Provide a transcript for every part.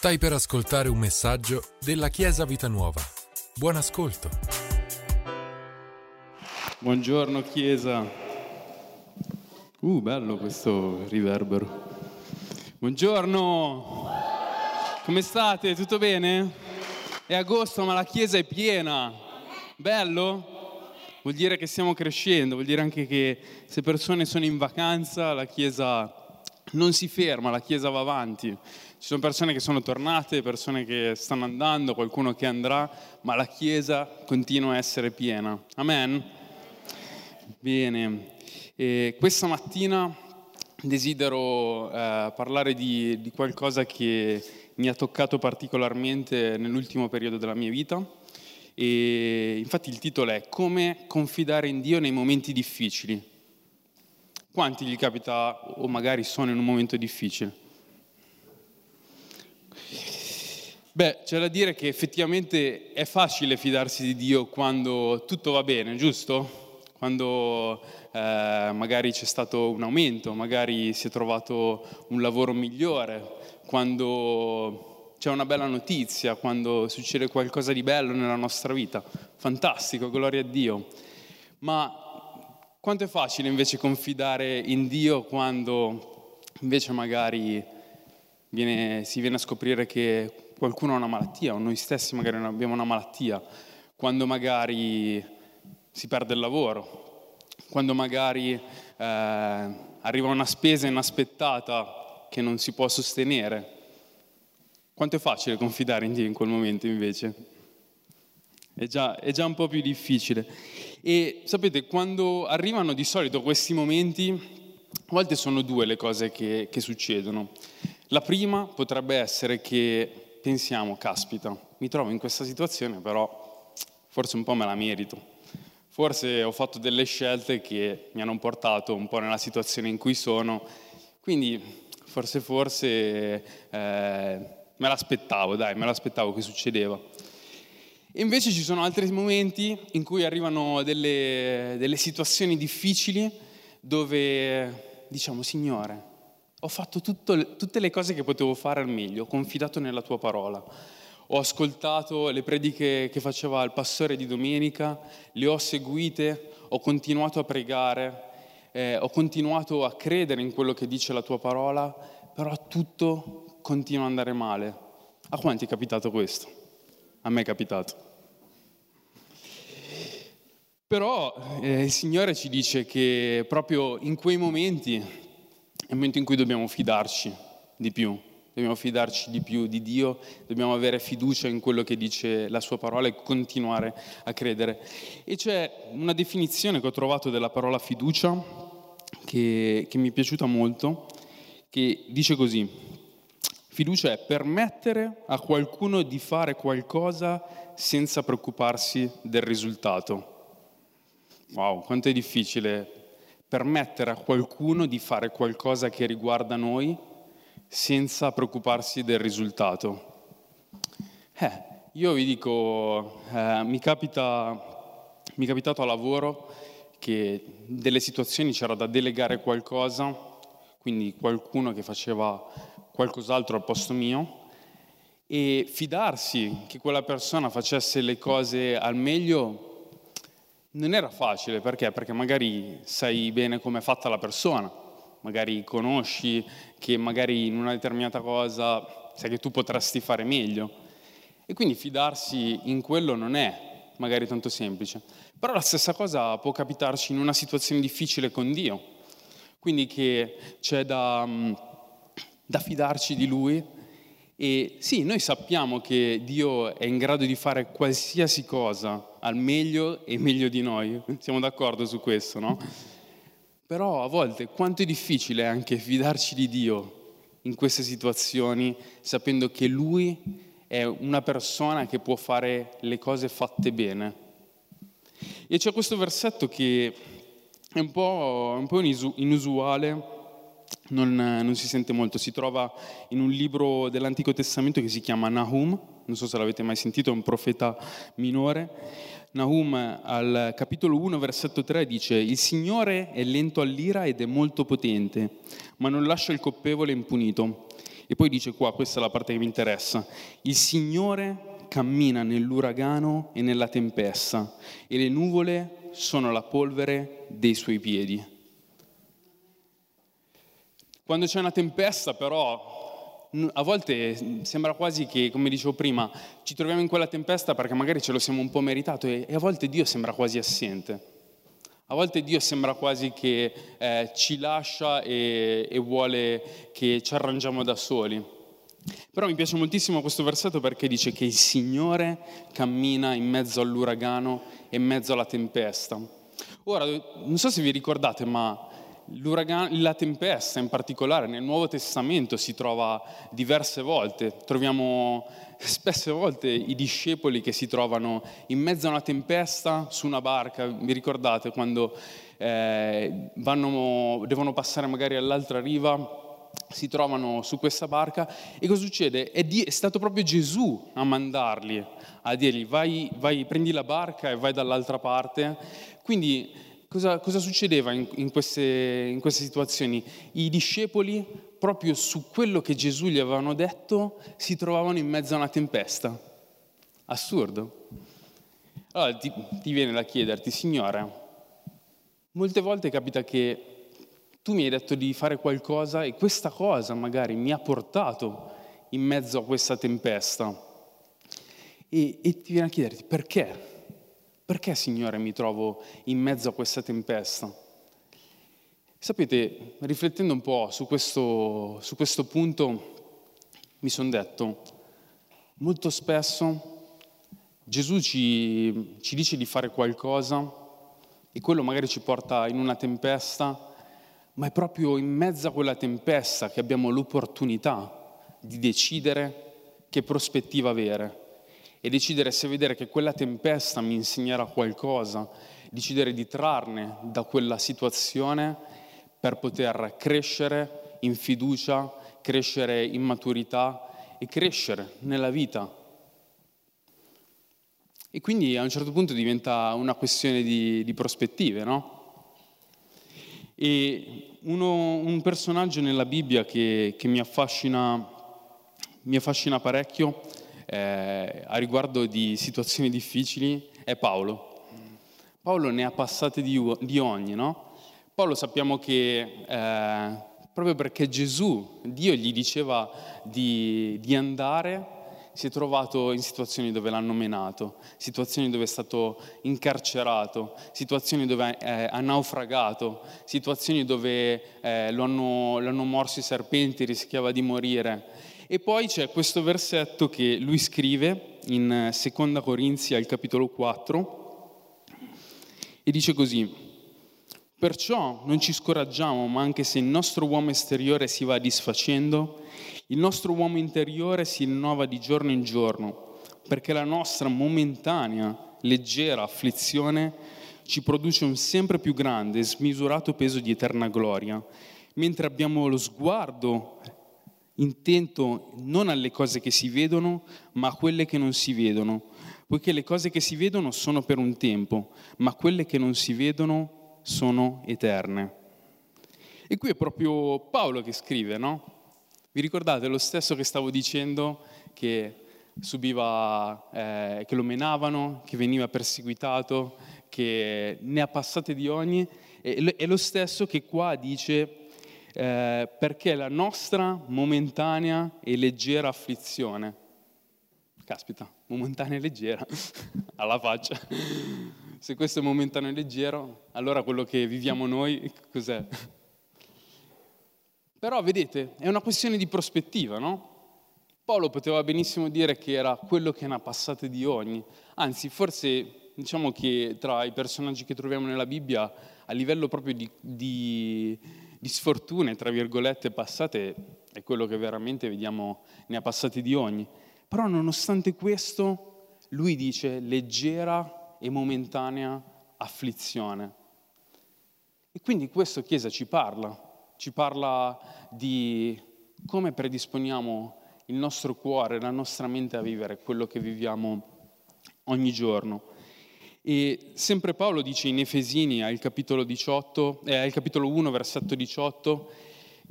Stai per ascoltare un messaggio della Chiesa Vita Nuova. Buon ascolto. Buongiorno Chiesa. Uh, bello questo riverbero. Buongiorno. Come state? Tutto bene? È agosto ma la Chiesa è piena. Bello? Vuol dire che stiamo crescendo, vuol dire anche che se persone sono in vacanza la Chiesa non si ferma, la Chiesa va avanti. Ci sono persone che sono tornate, persone che stanno andando, qualcuno che andrà, ma la Chiesa continua a essere piena. Amen? Bene, e questa mattina desidero eh, parlare di, di qualcosa che mi ha toccato particolarmente nell'ultimo periodo della mia vita. E infatti il titolo è Come confidare in Dio nei momenti difficili. Quanti gli capita o magari sono in un momento difficile? Beh, c'è da dire che effettivamente è facile fidarsi di Dio quando tutto va bene, giusto? Quando eh, magari c'è stato un aumento, magari si è trovato un lavoro migliore, quando c'è una bella notizia, quando succede qualcosa di bello nella nostra vita. Fantastico, gloria a Dio. Ma quanto è facile invece confidare in Dio quando invece magari viene, si viene a scoprire che qualcuno ha una malattia o noi stessi magari abbiamo una malattia, quando magari si perde il lavoro, quando magari eh, arriva una spesa inaspettata che non si può sostenere. Quanto è facile confidare in Dio in quel momento invece? È già, è già un po' più difficile. E sapete, quando arrivano di solito questi momenti, a volte sono due le cose che, che succedono. La prima potrebbe essere che pensiamo, caspita, mi trovo in questa situazione, però forse un po' me la merito. Forse ho fatto delle scelte che mi hanno portato un po' nella situazione in cui sono, quindi forse, forse eh, me l'aspettavo, dai, me l'aspettavo che succedeva. Invece ci sono altri momenti in cui arrivano delle, delle situazioni difficili dove diciamo, Signore, ho fatto tutto, tutte le cose che potevo fare al meglio, ho confidato nella tua parola. Ho ascoltato le prediche che faceva il pastore di domenica, le ho seguite, ho continuato a pregare, eh, ho continuato a credere in quello che dice la tua parola, però tutto continua ad andare male. A quanti è capitato questo? A me è capitato. Però eh, il Signore ci dice che proprio in quei momenti è il momento in cui dobbiamo fidarci di più, dobbiamo fidarci di più di Dio, dobbiamo avere fiducia in quello che dice la sua parola e continuare a credere. E c'è una definizione che ho trovato della parola fiducia che, che mi è piaciuta molto, che dice così, fiducia è permettere a qualcuno di fare qualcosa senza preoccuparsi del risultato. Wow, quanto è difficile permettere a qualcuno di fare qualcosa che riguarda noi senza preoccuparsi del risultato. Eh, io vi dico, eh, mi, capita, mi è capitato a lavoro che delle situazioni c'era da delegare qualcosa, quindi qualcuno che faceva qualcos'altro al posto mio, e fidarsi che quella persona facesse le cose al meglio non era facile perché? Perché magari sai bene come è fatta la persona, magari conosci che magari in una determinata cosa sai che tu potresti fare meglio. E quindi fidarsi in quello non è magari tanto semplice. Però la stessa cosa può capitarci in una situazione difficile con Dio. Quindi che c'è da, da fidarci di Lui e sì, noi sappiamo che Dio è in grado di fare qualsiasi cosa al meglio e meglio di noi, siamo d'accordo su questo, no? Però a volte quanto è difficile anche fidarci di Dio in queste situazioni, sapendo che Lui è una persona che può fare le cose fatte bene. E c'è questo versetto che è un po', un po inusuale, non, non, si sente molto, si trova in un libro dell'Antico Testamento che si chiama Nahum, non so se l'avete mai sentito, è un profeta minore. Nahum al capitolo 1, versetto 3 dice, il Signore è lento all'ira ed è molto potente, ma non lascia il colpevole impunito. E poi dice qua, questa è la parte che mi interessa, il Signore cammina nell'uragano e nella tempesta e le nuvole sono la polvere dei suoi piedi. Quando c'è una tempesta però a volte sembra quasi che, come dicevo prima, ci troviamo in quella tempesta perché magari ce lo siamo un po' meritato e, a volte Dio sembra quasi assente. A volte Dio sembra quasi che eh, ci lascia e, e vuole che ci arrangiamo da soli. Però mi piace moltissimo questo versetto perché dice che il Signore cammina in mezzo all'uragano e in mezzo alla tempesta. Ora, non so se vi ricordate, ma la tempesta in particolare nel Nuovo Testamento si trova diverse volte. Troviamo spesse volte i discepoli che si trovano in mezzo a una tempesta su una barca. Vi ricordate quando eh, vanno, devono passare magari all'altra riva? si trovano su questa barca e cosa succede? È, di, è, stato proprio Gesù a mandarli, a dirgli vai, vai, prendi la barca e vai dall'altra parte. Quindi cosa, cosa succedeva in, in, queste, in queste situazioni? I discepoli, proprio su quello che Gesù gli avevano detto, si trovavano in mezzo a una tempesta. Assurdo. Allora ti, ti viene da chiederti, Signore, molte volte capita che tu mi hai detto di fare qualcosa e questa cosa magari mi ha portato in mezzo a questa tempesta. E, e ti viene a chiederti perché? Perché, Signore, mi trovo in mezzo a questa tempesta? Sapete, riflettendo un po' su questo, su questo punto, mi sono detto, molto spesso Gesù ci, ci dice di fare qualcosa e quello magari ci porta in una tempesta, ma è proprio in mezzo a quella tempesta che abbiamo l'opportunità di decidere che prospettiva avere e decidere se vedere che quella tempesta mi insegnerà qualcosa, decidere di trarne da quella situazione per poter crescere in fiducia, crescere in maturità e crescere nella vita. E quindi a un certo punto diventa una questione di, di prospettive, no? E uno, un personaggio nella Bibbia che, che mi, affascina, mi affascina parecchio eh, a riguardo di situazioni difficili è Paolo. Paolo ne ha passate di, di ogni, no? Paolo sappiamo che eh, proprio perché Gesù, Dio gli diceva di, di andare, si è trovato in situazioni dove l'hanno menato, situazioni dove è stato incarcerato, situazioni dove eh, ha naufragato, situazioni dove eh, lo, hanno, morso i serpenti, rischiava di morire. E poi c'è questo versetto che lui scrive in Seconda Corinzi al capitolo 4 e dice così, perciò non ci scoraggiamo, ma anche se il nostro uomo esteriore si va disfacendo, il nostro uomo interiore si rinnova di giorno in giorno, perché la nostra momentanea, leggera afflizione ci produce un sempre più grande e smisurato peso di eterna gloria, mentre abbiamo lo sguardo intento non alle cose che si vedono, ma a quelle che non si vedono, poiché le cose che si vedono sono per un tempo, ma quelle che non si vedono sono eterne. E qui è proprio Paolo che scrive, no? Vi ricordate lo stesso che stavo dicendo che subiva, eh, che lo menavano, che veniva perseguitato, che ne ha passate di ogni, è lo stesso che qua dice eh, perché la nostra momentanea e leggera afflizione, caspita, momentanea e leggera, alla faccia, se questo è momentaneo e leggero, allora quello che viviamo noi cos'è? Però vedete, è una questione di prospettiva, no? Paolo poteva benissimo dire che era quello che ne ha passate di ogni, anzi forse diciamo che tra i personaggi che troviamo nella Bibbia a livello proprio di, di di sfortune, tra virgolette, passate è quello che veramente vediamo ne ha passati di ogni. Però nonostante questo, lui dice leggera e momentanea afflizione. E quindi questo Chiesa ci parla, ci parla di come predisponiamo il nostro cuore, la nostra mente a vivere quello che viviamo ogni giorno. E sempre Paolo dice in Efesini al capitolo, 18, eh, al capitolo 1, versetto 18,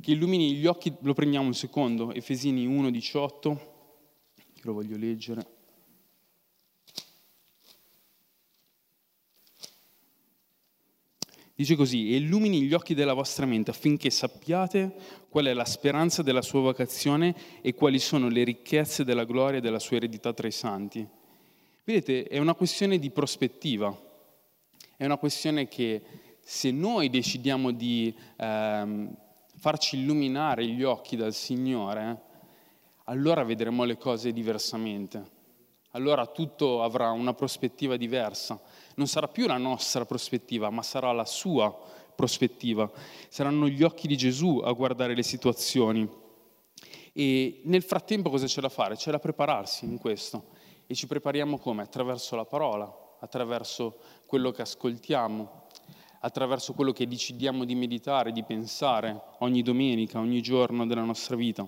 che illumini gli occhi, lo prendiamo un secondo, Efesini 1,18, che lo voglio leggere. Dice così, e illumini gli occhi della vostra mente affinché sappiate qual è la speranza della sua vocazione e quali sono le ricchezze della gloria della sua eredità tra i santi. Vedete, è una questione di prospettiva, è una questione che se noi decidiamo di ehm, farci illuminare gli occhi dal Signore, allora vedremo le cose diversamente. Allora tutto avrà una prospettiva diversa non sarà più la nostra prospettiva, ma sarà la sua prospettiva. Saranno gli occhi di Gesù a guardare le situazioni. E nel frattempo cosa c'è da fare? C'è da prepararsi in questo. E ci prepariamo come? Attraverso la parola, attraverso quello che ascoltiamo, attraverso quello che decidiamo di meditare, di pensare ogni domenica, ogni giorno della nostra vita.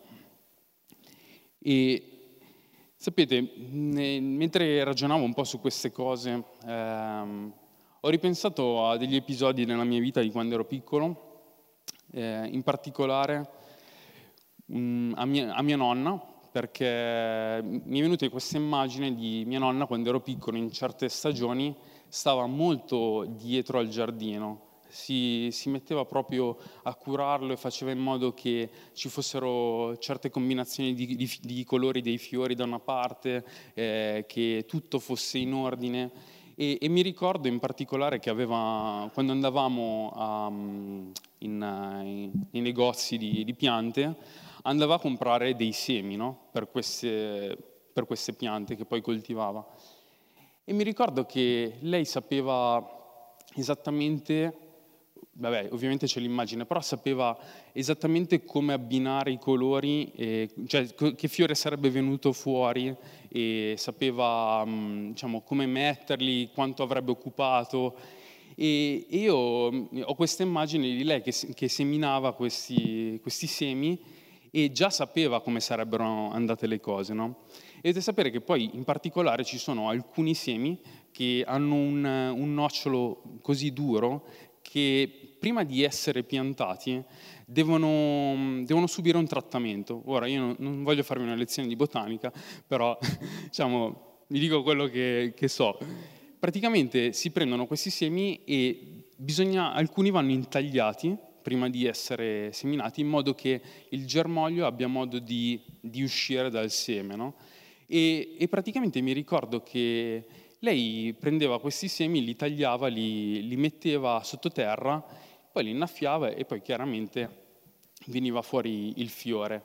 E Sapete, mentre ragionavo un po' su queste cose, ehm, ho ripensato a degli episodi nella mia vita di quando ero piccolo, eh, in particolare um, a, mia, a, mia, nonna, perché mi è venuta questa immagine di mia nonna quando ero piccolo, in certe stagioni, stava molto dietro al giardino, si, si, metteva proprio a curarlo e faceva in modo che ci fossero certe combinazioni di, di, di colori dei fiori da una parte, eh, che tutto fosse in ordine. E, e, mi ricordo in particolare che aveva, quando andavamo a, in, in, nei negozi di, di, piante, andava a comprare dei semi no? per, queste, per queste piante che poi coltivava. E mi ricordo che lei sapeva esattamente vabbè, ovviamente c'è l'immagine, però sapeva esattamente come abbinare i colori, e, cioè che fiore sarebbe venuto fuori e sapeva mm, diciamo, come metterli, quanto avrebbe occupato. E io mm, ho questa immagine di lei che, che seminava questi, questi, semi e già sapeva come sarebbero andate le cose. No? E dovete sapere che poi in particolare ci sono alcuni semi che hanno un, un nocciolo così duro che prima di essere piantati devono, devono subire un trattamento. Ora, io non, voglio farvi una lezione di botanica, però diciamo, vi dico quello che, che so. Praticamente si prendono questi semi e bisogna, alcuni vanno intagliati prima di essere seminati in modo che il germoglio abbia modo di, di uscire dal seme. No? E, e praticamente mi ricordo che lei prendeva questi semi, li tagliava, li, li metteva sottoterra, poi li innaffiava e poi chiaramente veniva fuori il fiore.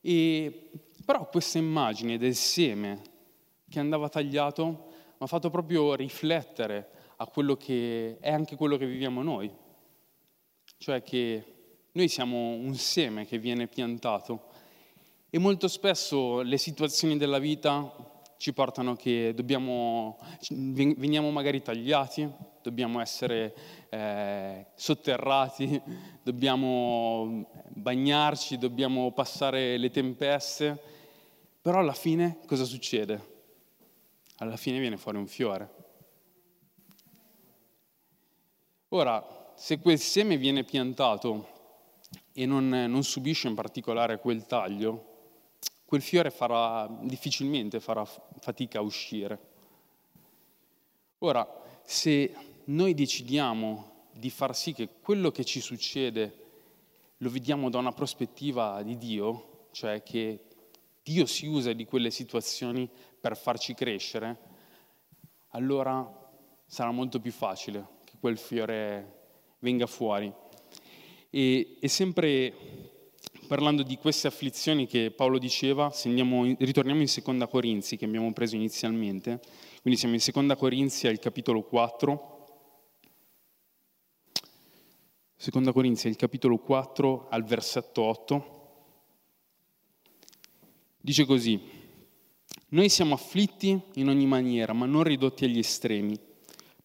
E, però questa immagine del seme che andava tagliato mi ha fatto proprio riflettere a quello che è anche quello che viviamo noi. Cioè che noi siamo un seme che viene piantato e molto spesso le situazioni della vita ci portano che dobbiamo, veniamo magari tagliati, dobbiamo essere eh, sotterrati, dobbiamo bagnarci, dobbiamo passare le tempeste, però alla fine cosa succede? Alla fine viene fuori un fiore. Ora, se quel seme viene piantato e non, non subisce in particolare quel taglio, quel fiore farà, difficilmente farà fatica a uscire. Ora, se noi decidiamo di far sì che quello che ci succede lo vediamo da una prospettiva di Dio, cioè che Dio si usa di quelle situazioni per farci crescere, allora sarà molto più facile che quel fiore venga fuori. E, e sempre parlando di queste afflizioni che Paolo diceva, andiamo, ritorniamo in Seconda Corinzi che abbiamo preso inizialmente, quindi siamo in Seconda Corinzi al capitolo 4. Seconda Corinzi il capitolo 4 al versetto 8. Dice così, noi siamo afflitti in ogni maniera, ma non ridotti agli estremi,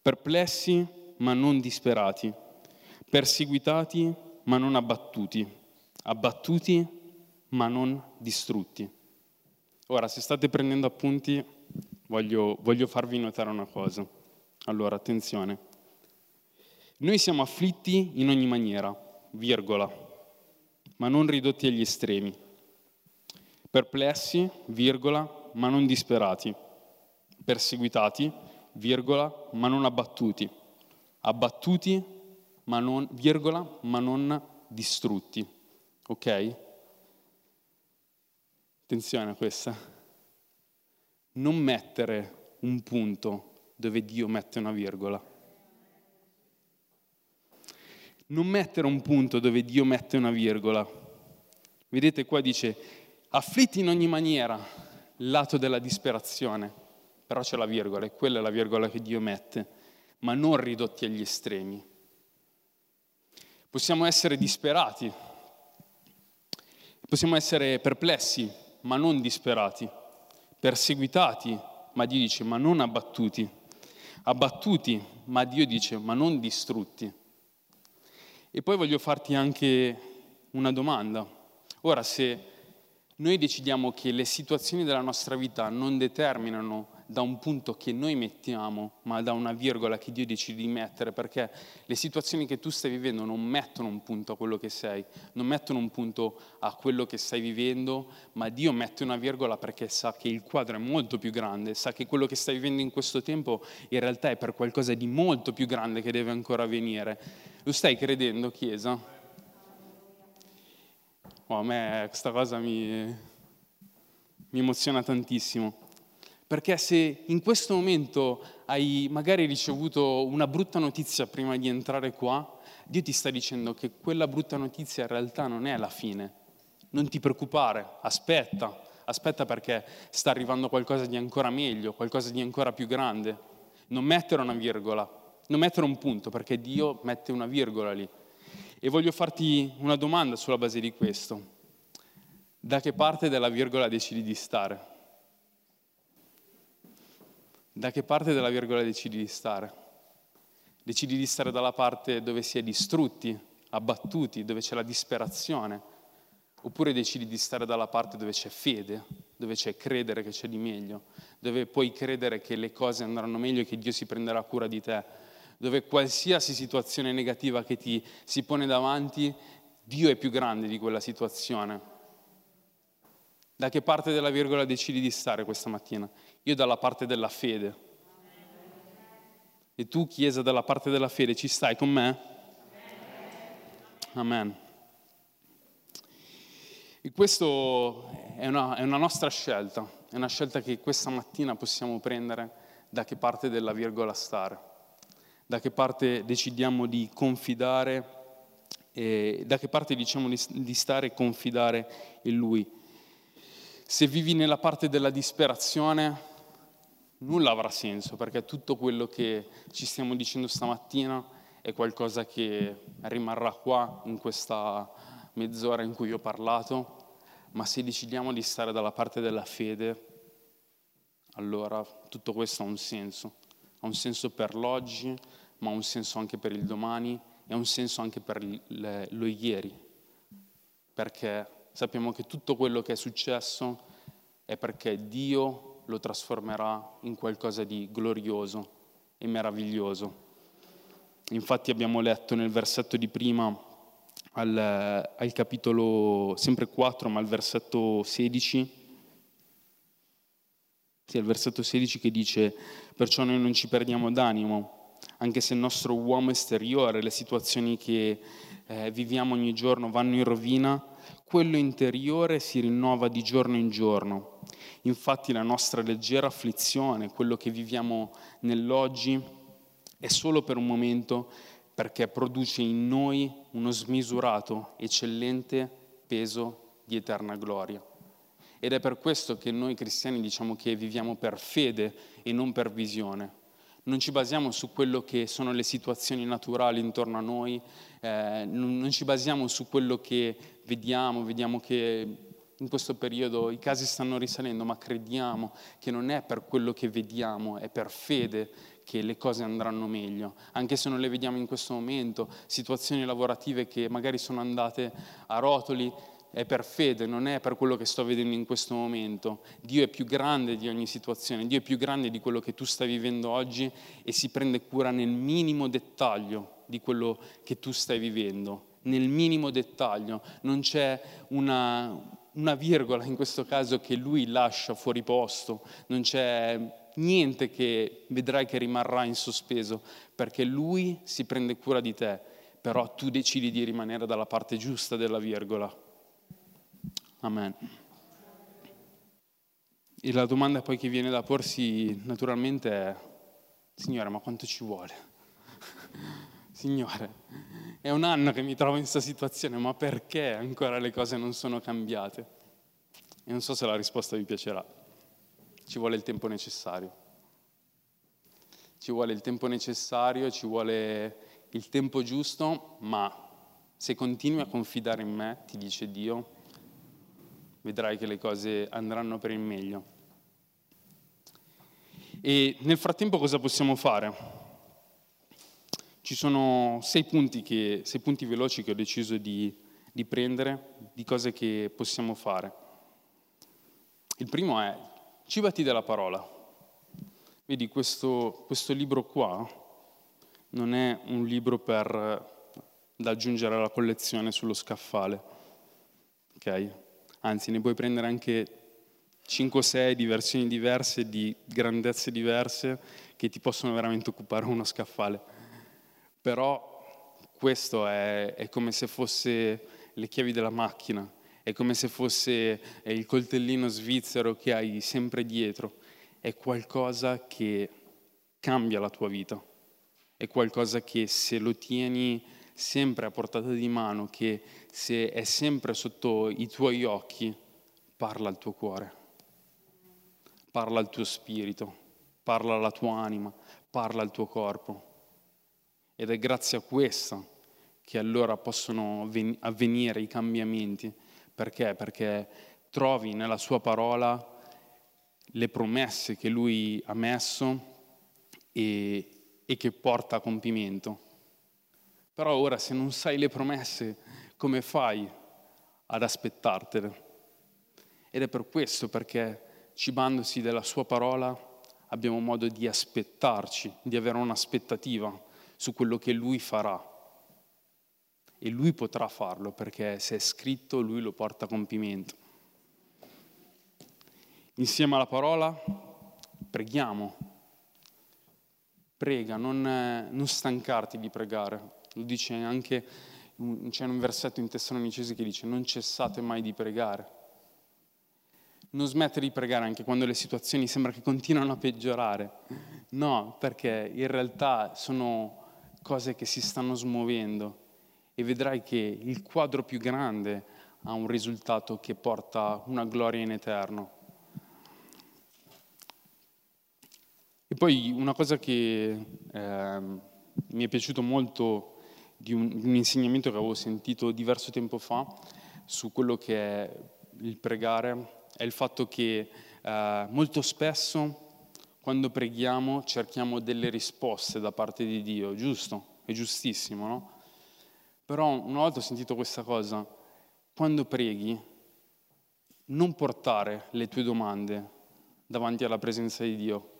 perplessi, ma non disperati, perseguitati, ma non abbattuti abbattuti ma non distrutti. Ora, se state prendendo appunti, voglio, voglio farvi notare una cosa. Allora, attenzione. Noi siamo afflitti in ogni maniera, virgola, ma non ridotti agli estremi, perplessi, virgola, ma non disperati, perseguitati, virgola, ma non abbattuti, abbattuti, ma non, virgola, ma non distrutti. Ok? Attenzione a questa. Non mettere un punto dove Dio mette una virgola. Non mettere un punto dove Dio mette una virgola. Vedete qua dice, afflitti in ogni maniera, lato della disperazione, però c'è la virgola e quella è la virgola che Dio mette, ma non ridotti agli estremi. Possiamo essere disperati, possiamo essere perplessi, ma non disperati, perseguitati, ma Dio dice, ma non abbattuti abbattuti, ma Dio dice, ma non distrutti. E poi voglio farti anche una domanda. Ora, se noi decidiamo che le situazioni della nostra vita non determinano da un punto che noi mettiamo, ma da una virgola che Dio decide di mettere, perché le situazioni che tu stai vivendo non mettono un punto a quello che sei, non mettono un punto a quello che stai vivendo, ma Dio mette una virgola perché sa che il quadro è molto più grande, sa che quello che stai vivendo in questo tempo in realtà è per qualcosa di molto più grande che deve ancora avvenire. Lo stai credendo, Chiesa? Oh, a me questa cosa mi, mi emoziona tantissimo. Perché se in questo momento hai magari ricevuto una brutta notizia prima di entrare qua, Dio ti sta dicendo che quella brutta notizia in realtà non è la fine. Non ti preoccupare, aspetta, aspetta perché sta arrivando qualcosa di ancora meglio, qualcosa di ancora più grande. Non mettere una virgola, non mettere un punto, perché Dio mette una virgola lì. E voglio farti una domanda sulla base di questo. Da che parte della virgola decidi di stare? Da che parte della virgola decidi di stare? Decidi di stare dalla parte dove si è distrutti, abbattuti, dove c'è la disperazione, oppure decidi di stare dalla parte dove c'è fede, dove c'è credere che c'è di meglio, dove puoi credere che le cose andranno meglio e che Dio si prenderà cura di te, dove qualsiasi situazione negativa che ti si pone davanti, Dio è più grande di quella situazione. Da che parte della virgola decidi di stare questa mattina? Io dalla parte della fede. E tu, Chiesa, dalla parte della fede, ci stai con me? Amen. E questo è una, è una nostra scelta, è una scelta che questa mattina possiamo prendere da che parte della virgola stare, da che parte decidiamo di confidare, e da che parte diciamo di, di stare e confidare in Lui. Se vivi nella parte della disperazione, nulla avrà senso perché tutto quello che ci stiamo dicendo stamattina è qualcosa che rimarrà qua in questa mezz'ora in cui ho parlato, ma se decidiamo di stare dalla parte della fede, allora tutto questo ha un senso. Ha un senso per l'oggi, ma ha un senso anche per il domani e ha un senso anche per lo ieri, perché sappiamo che tutto quello che è successo è perché Dio lo trasformerà in qualcosa di glorioso e meraviglioso. Infatti abbiamo letto nel versetto di prima, al, al capitolo sempre 4, ma al versetto 16, sì, al versetto 16 che dice, perciò noi non ci perdiamo d'animo, anche se il nostro uomo esteriore, le situazioni che eh, viviamo ogni giorno vanno in rovina, quello interiore si rinnova di giorno in giorno Infatti la nostra leggera afflizione, quello che viviamo nell'oggi, è solo per un momento perché produce in noi uno smisurato, eccellente peso di eterna gloria. Ed è per questo che noi cristiani diciamo che viviamo per fede e non per visione. Non ci basiamo su quello che sono le situazioni naturali intorno a noi, eh, non ci basiamo su quello che vediamo, vediamo che in questo periodo i casi stanno risalendo, ma crediamo che non è per quello che vediamo, è per fede che le cose andranno meglio, anche se non le vediamo in questo momento, situazioni lavorative che magari sono andate a rotoli, è per fede, non è per quello che sto vedendo in questo momento. Dio è più grande di ogni situazione, Dio è più grande di quello che tu stai vivendo oggi e si prende cura nel minimo dettaglio di quello che tu stai vivendo nel minimo dettaglio, non c'è una, una virgola in questo caso che lui lascia fuori posto, non c'è niente che vedrai che rimarrà in sospeso, perché lui si prende cura di te, però tu decidi di rimanere dalla parte giusta della virgola. Amen. E la domanda poi che viene da porsi naturalmente è, Signore, ma quanto ci vuole? Signore, è un anno che mi trovo in questa situazione, ma perché ancora le cose non sono cambiate? E non so se la risposta vi piacerà. Ci vuole il tempo necessario. Ci vuole il tempo necessario, ci vuole il tempo giusto, ma se continui a confidare in me, ti dice Dio, vedrai che le cose andranno per il meglio. E nel frattempo cosa possiamo fare? Ci sono sei punti, che, sei punti veloci che ho deciso di, di prendere, di cose che possiamo fare. Il primo è cibati della parola. Vedi, questo, questo libro qua non è un libro per, da aggiungere alla collezione sullo scaffale, ok? Anzi, ne puoi prendere anche 5 o 6 di versioni diverse, di grandezze diverse, che ti possono veramente occupare uno scaffale. Però questo è, è come se fosse le chiavi della macchina, è come se fosse il coltellino svizzero che hai sempre dietro, è qualcosa che cambia la tua vita, è qualcosa che se lo tieni sempre a portata di mano, che se è sempre sotto i tuoi occhi, parla al tuo cuore, parla al tuo spirito, parla alla tua anima, parla al tuo corpo. Ed è grazie a questo che allora possono avvenire i cambiamenti. Perché? Perché trovi nella sua parola le promesse che lui ha messo e, e che porta a compimento. Però ora se non sai le promesse, come fai ad aspettartele? Ed è per questo, perché cibandosi della sua parola abbiamo modo di aspettarci, di avere un'aspettativa su quello che lui farà. E lui potrà farlo perché se è scritto lui lo porta a compimento. Insieme alla parola preghiamo. Prega, non, non stancarti di pregare. Lo dice anche, c'è un versetto in Tessalonicesi che dice non cessate mai di pregare. Non smettere di pregare anche quando le situazioni sembra che continuano a peggiorare. No, perché in realtà sono cose che si stanno smuovendo e vedrai che il quadro più grande ha un risultato che porta una gloria in eterno. E poi una cosa che eh, mi è piaciuto molto di un, un, insegnamento che avevo sentito diverso tempo fa su quello che è il pregare è il fatto che eh, molto spesso quando preghiamo cerchiamo delle risposte da parte di Dio, giusto? È giustissimo, no? Però una volta ho sentito questa cosa, quando preghi, non portare le tue domande davanti alla presenza di Dio,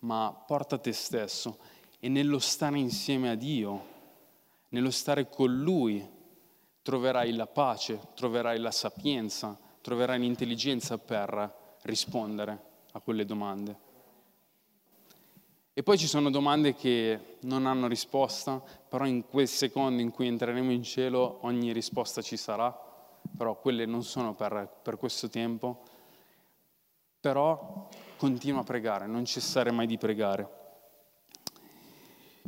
ma porta te stesso e nello stare insieme a Dio, nello stare con Lui, troverai la pace, troverai la sapienza, troverai l'intelligenza per rispondere a quelle domande. E poi ci sono domande che non hanno risposta, però in quel secondo in cui entreremo in cielo ogni risposta ci sarà, però quelle non sono per, per questo tempo. Però continua a pregare, non cessare mai di pregare.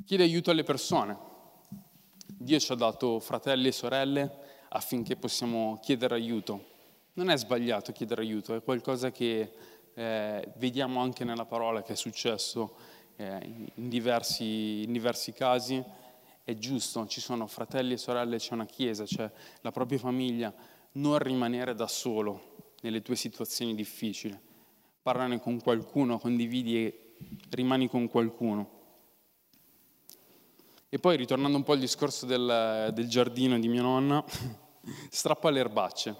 Chiede aiuto alle persone. Dio ci ha dato fratelli e sorelle affinché possiamo chiedere aiuto. Non è sbagliato chiedere aiuto, è qualcosa che eh, vediamo anche nella parola che è successo eh, in, diversi, in diversi casi è giusto, ci sono fratelli e sorelle, c'è una chiesa, c'è la propria famiglia, non rimanere da solo nelle tue situazioni difficili. Parlane con qualcuno, condividi e rimani con qualcuno. E poi, ritornando un po' al discorso del, del giardino di mia nonna, strappa le erbacce.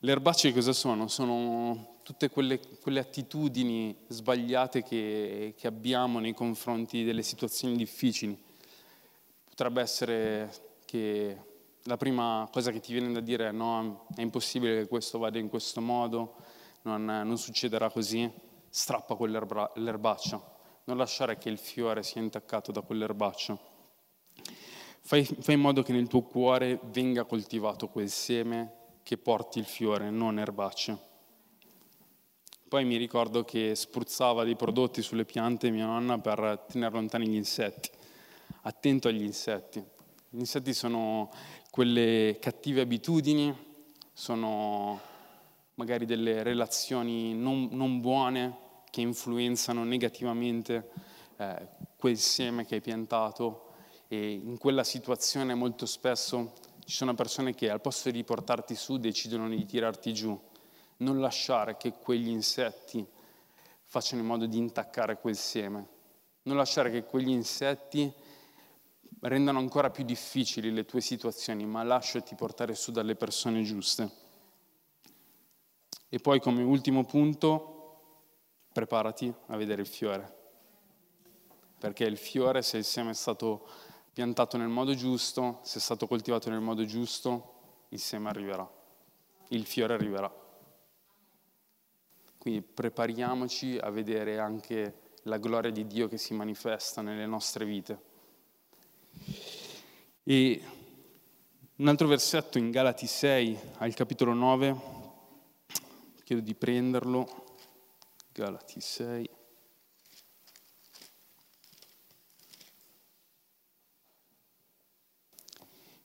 Le erbacce cosa sono? Sono tutte quelle, quelle attitudini sbagliate che, che abbiamo nei confronti delle situazioni difficili. Potrebbe essere che la prima cosa che ti viene da dire è no, è impossibile che questo vada in questo modo, non, non succederà così, strappa quell'erbaccia, non lasciare che il fiore sia intaccato da quell'erbaccio. Fai, fai in modo che nel tuo cuore venga coltivato quel seme che porti il fiore, non erbacce. Poi mi ricordo che spruzzava dei prodotti sulle piante mia nonna per tenere lontani gli insetti. Attento agli insetti. Gli insetti sono quelle cattive abitudini, sono magari delle relazioni non, non buone che influenzano negativamente eh, quel seme che hai piantato e in quella situazione molto spesso ci sono persone che al posto di portarti su decidono di tirarti giù. Non lasciare che quegli insetti facciano in modo di intaccare quel seme. Non lasciare che quegli insetti rendano ancora più difficili le tue situazioni, ma lasciati portare su dalle persone giuste. E poi come ultimo punto, preparati a vedere il fiore. Perché il fiore, se il seme è stato piantato nel modo giusto, se è stato coltivato nel modo giusto, il seme arriverà, il fiore arriverà. Quindi prepariamoci a vedere anche la gloria di Dio che si manifesta nelle nostre vite. E un altro versetto in Galati 6, al capitolo 9, chiedo di prenderlo, Galati 6.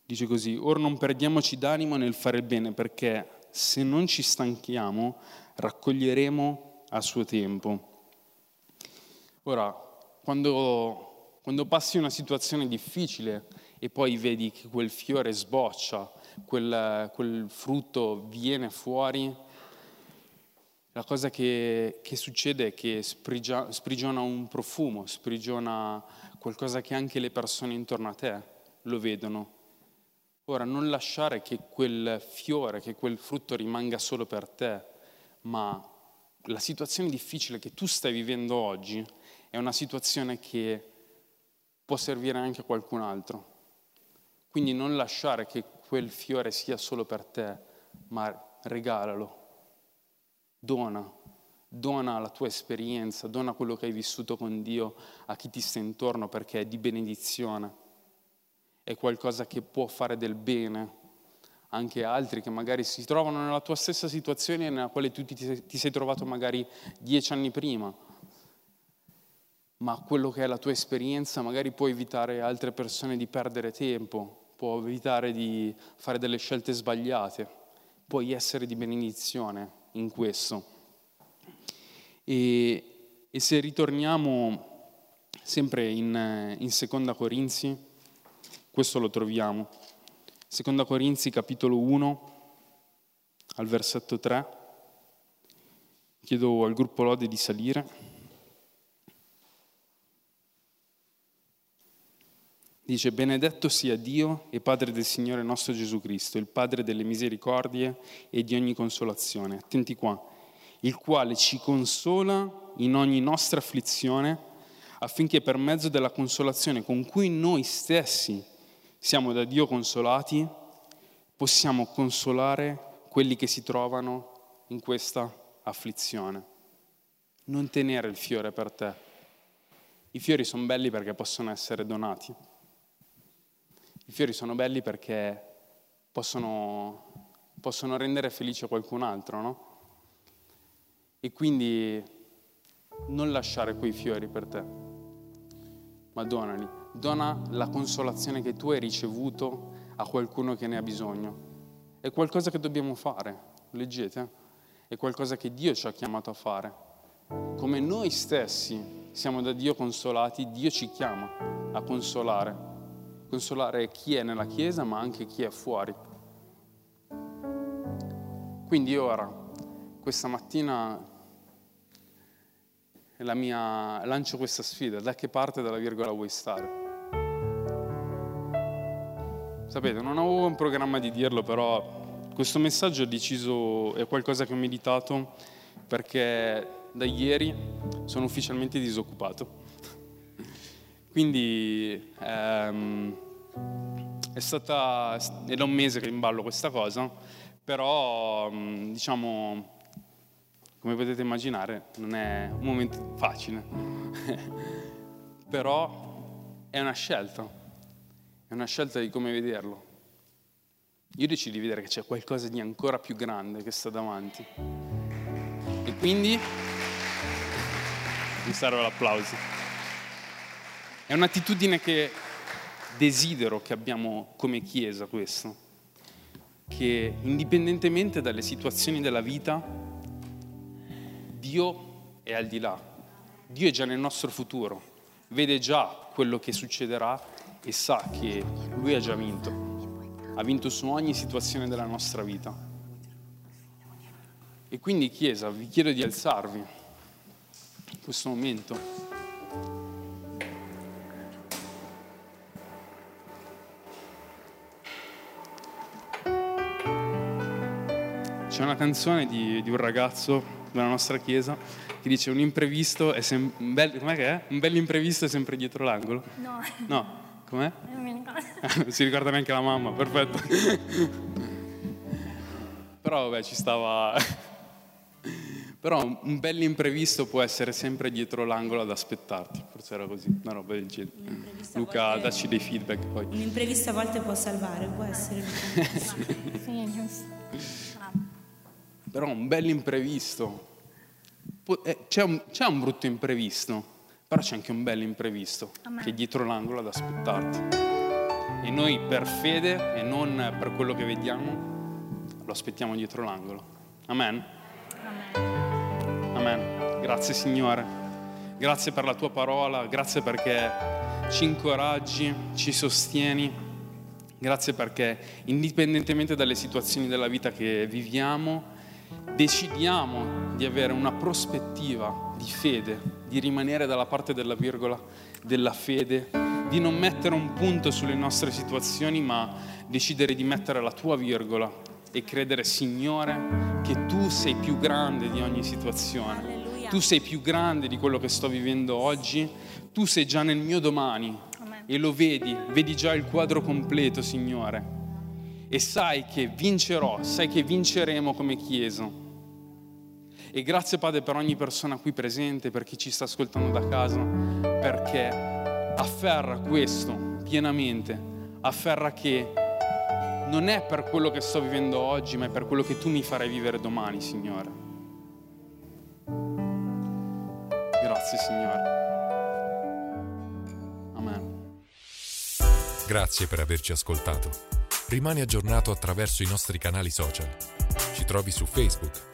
Dice così, ora non perdiamoci d'animo nel fare il bene perché se non ci stanchiamo raccoglieremo a suo tempo. Ora, quando quando passi una situazione difficile e poi vedi che quel fiore sboccia, quel, quel frutto viene fuori, la cosa che, che succede è che sprigia, sprigiona un profumo, sprigiona qualcosa che anche le persone intorno a te lo vedono. Ora, non lasciare che quel fiore, che quel frutto rimanga solo per te, ma la situazione difficile che tu stai vivendo oggi è una situazione che può servire anche a qualcun altro. Quindi non lasciare che quel fiore sia solo per te, ma regalalo, dona, dona la tua esperienza, dona quello che hai vissuto con Dio a chi ti sta intorno perché è di benedizione, è qualcosa che può fare del bene anche altri che magari si trovano nella tua stessa situazione nella quale tu ti sei trovato magari dieci anni prima. Ma quello che è la tua esperienza magari può evitare altre persone di perdere tempo, può evitare di fare delle scelte sbagliate, puoi essere di benedizione in questo. E, e se ritorniamo sempre in, in Seconda Corinzi, questo lo troviamo. Seconda Corinzi capitolo 1 al versetto 3. Chiedo al gruppo Lode di salire. Dice, benedetto sia Dio e Padre del Signore nostro Gesù Cristo, il Padre delle misericordie e di ogni consolazione. Attenti qua, il quale ci consola in ogni nostra afflizione affinché per mezzo della consolazione con cui noi stessi siamo da Dio consolati, possiamo consolare quelli che si trovano in questa afflizione. Non tenere il fiore per te. I fiori sono belli perché possono essere donati i fiori sono belli perché possono, possono rendere felice qualcun altro, no? E quindi non lasciare quei fiori per te, ma donali. Dona la consolazione che tu hai ricevuto a qualcuno che ne ha bisogno. È qualcosa che dobbiamo fare, leggete? È qualcosa che Dio ci ha chiamato a fare. Come noi stessi siamo da Dio consolati, Dio ci chiama a consolare consolare chi è nella Chiesa ma anche chi è fuori. Quindi ora, questa mattina, mia, lancio questa sfida, da che parte della virgola vuoi stare? Sapete, non avevo un programma di dirlo, però questo messaggio ho deciso, è qualcosa che ho meditato perché da ieri sono ufficialmente disoccupato. Quindi ehm, è stata, è da un mese che imballo questa cosa, però mm, diciamo, come potete immaginare, non è un momento facile, però è una scelta, è una scelta di come vederlo. Io decido di vedere che c'è qualcosa di ancora più grande che sta davanti. E quindi mi serve l'applauso. È un'attitudine che desidero che abbiamo come Chiesa questo, che indipendentemente dalle situazioni della vita, Dio è al di là, Dio è già nel nostro futuro, vede già quello che succederà e sa che Lui ha già vinto, ha vinto su ogni situazione della nostra vita. E quindi Chiesa, vi chiedo di alzarvi in questo momento. Una canzone di, di, un ragazzo della nostra chiesa che dice un imprevisto è sempre... Un bel, è? Un bel imprevisto è sempre dietro l'angolo? No. No, com'è? Non mi ricordo. non si ricorda neanche la mamma, perfetto. Però vabbè, ci stava... Però un bel imprevisto può essere sempre dietro l'angolo ad aspettarti, forse era così, una roba del genere. Luca, volte... dacci dei feedback poi. Un imprevisto a volte può salvare, può essere. sì. sì, è giusto. Però un bel imprevisto. Eh, c'è un, c'è un brutto imprevisto, però c'è anche un bel imprevisto Amen. che è dietro l'angolo ad aspettarti. E noi per fede e non per quello che vediamo lo aspettiamo dietro l'angolo. Amen. Amen. Amen. Grazie Signore. Grazie per la tua parola, grazie perché ci incoraggi, ci sostieni. Grazie perché indipendentemente dalle situazioni della vita che viviamo, decidiamo di avere una prospettiva di fede, di rimanere dalla parte della virgola della fede, di non mettere un punto sulle nostre situazioni, ma decidere di mettere la tua virgola e credere, Signore, che tu sei più grande di ogni situazione. Tu sei più grande di quello che sto vivendo oggi, tu sei già nel mio domani Amen. e lo vedi, vedi già il quadro completo, Signore. E sai che vincerò, sai che vinceremo come Chiesa. E grazie Padre per ogni persona qui presente, per chi ci sta ascoltando da casa, perché afferra questo pienamente, afferra che non è per quello che sto vivendo oggi, ma è per quello che tu mi farai vivere domani, Signore. Grazie, Signore. Amen. Grazie per averci ascoltato. Rimani aggiornato attraverso i nostri canali social. Ci trovi su Facebook,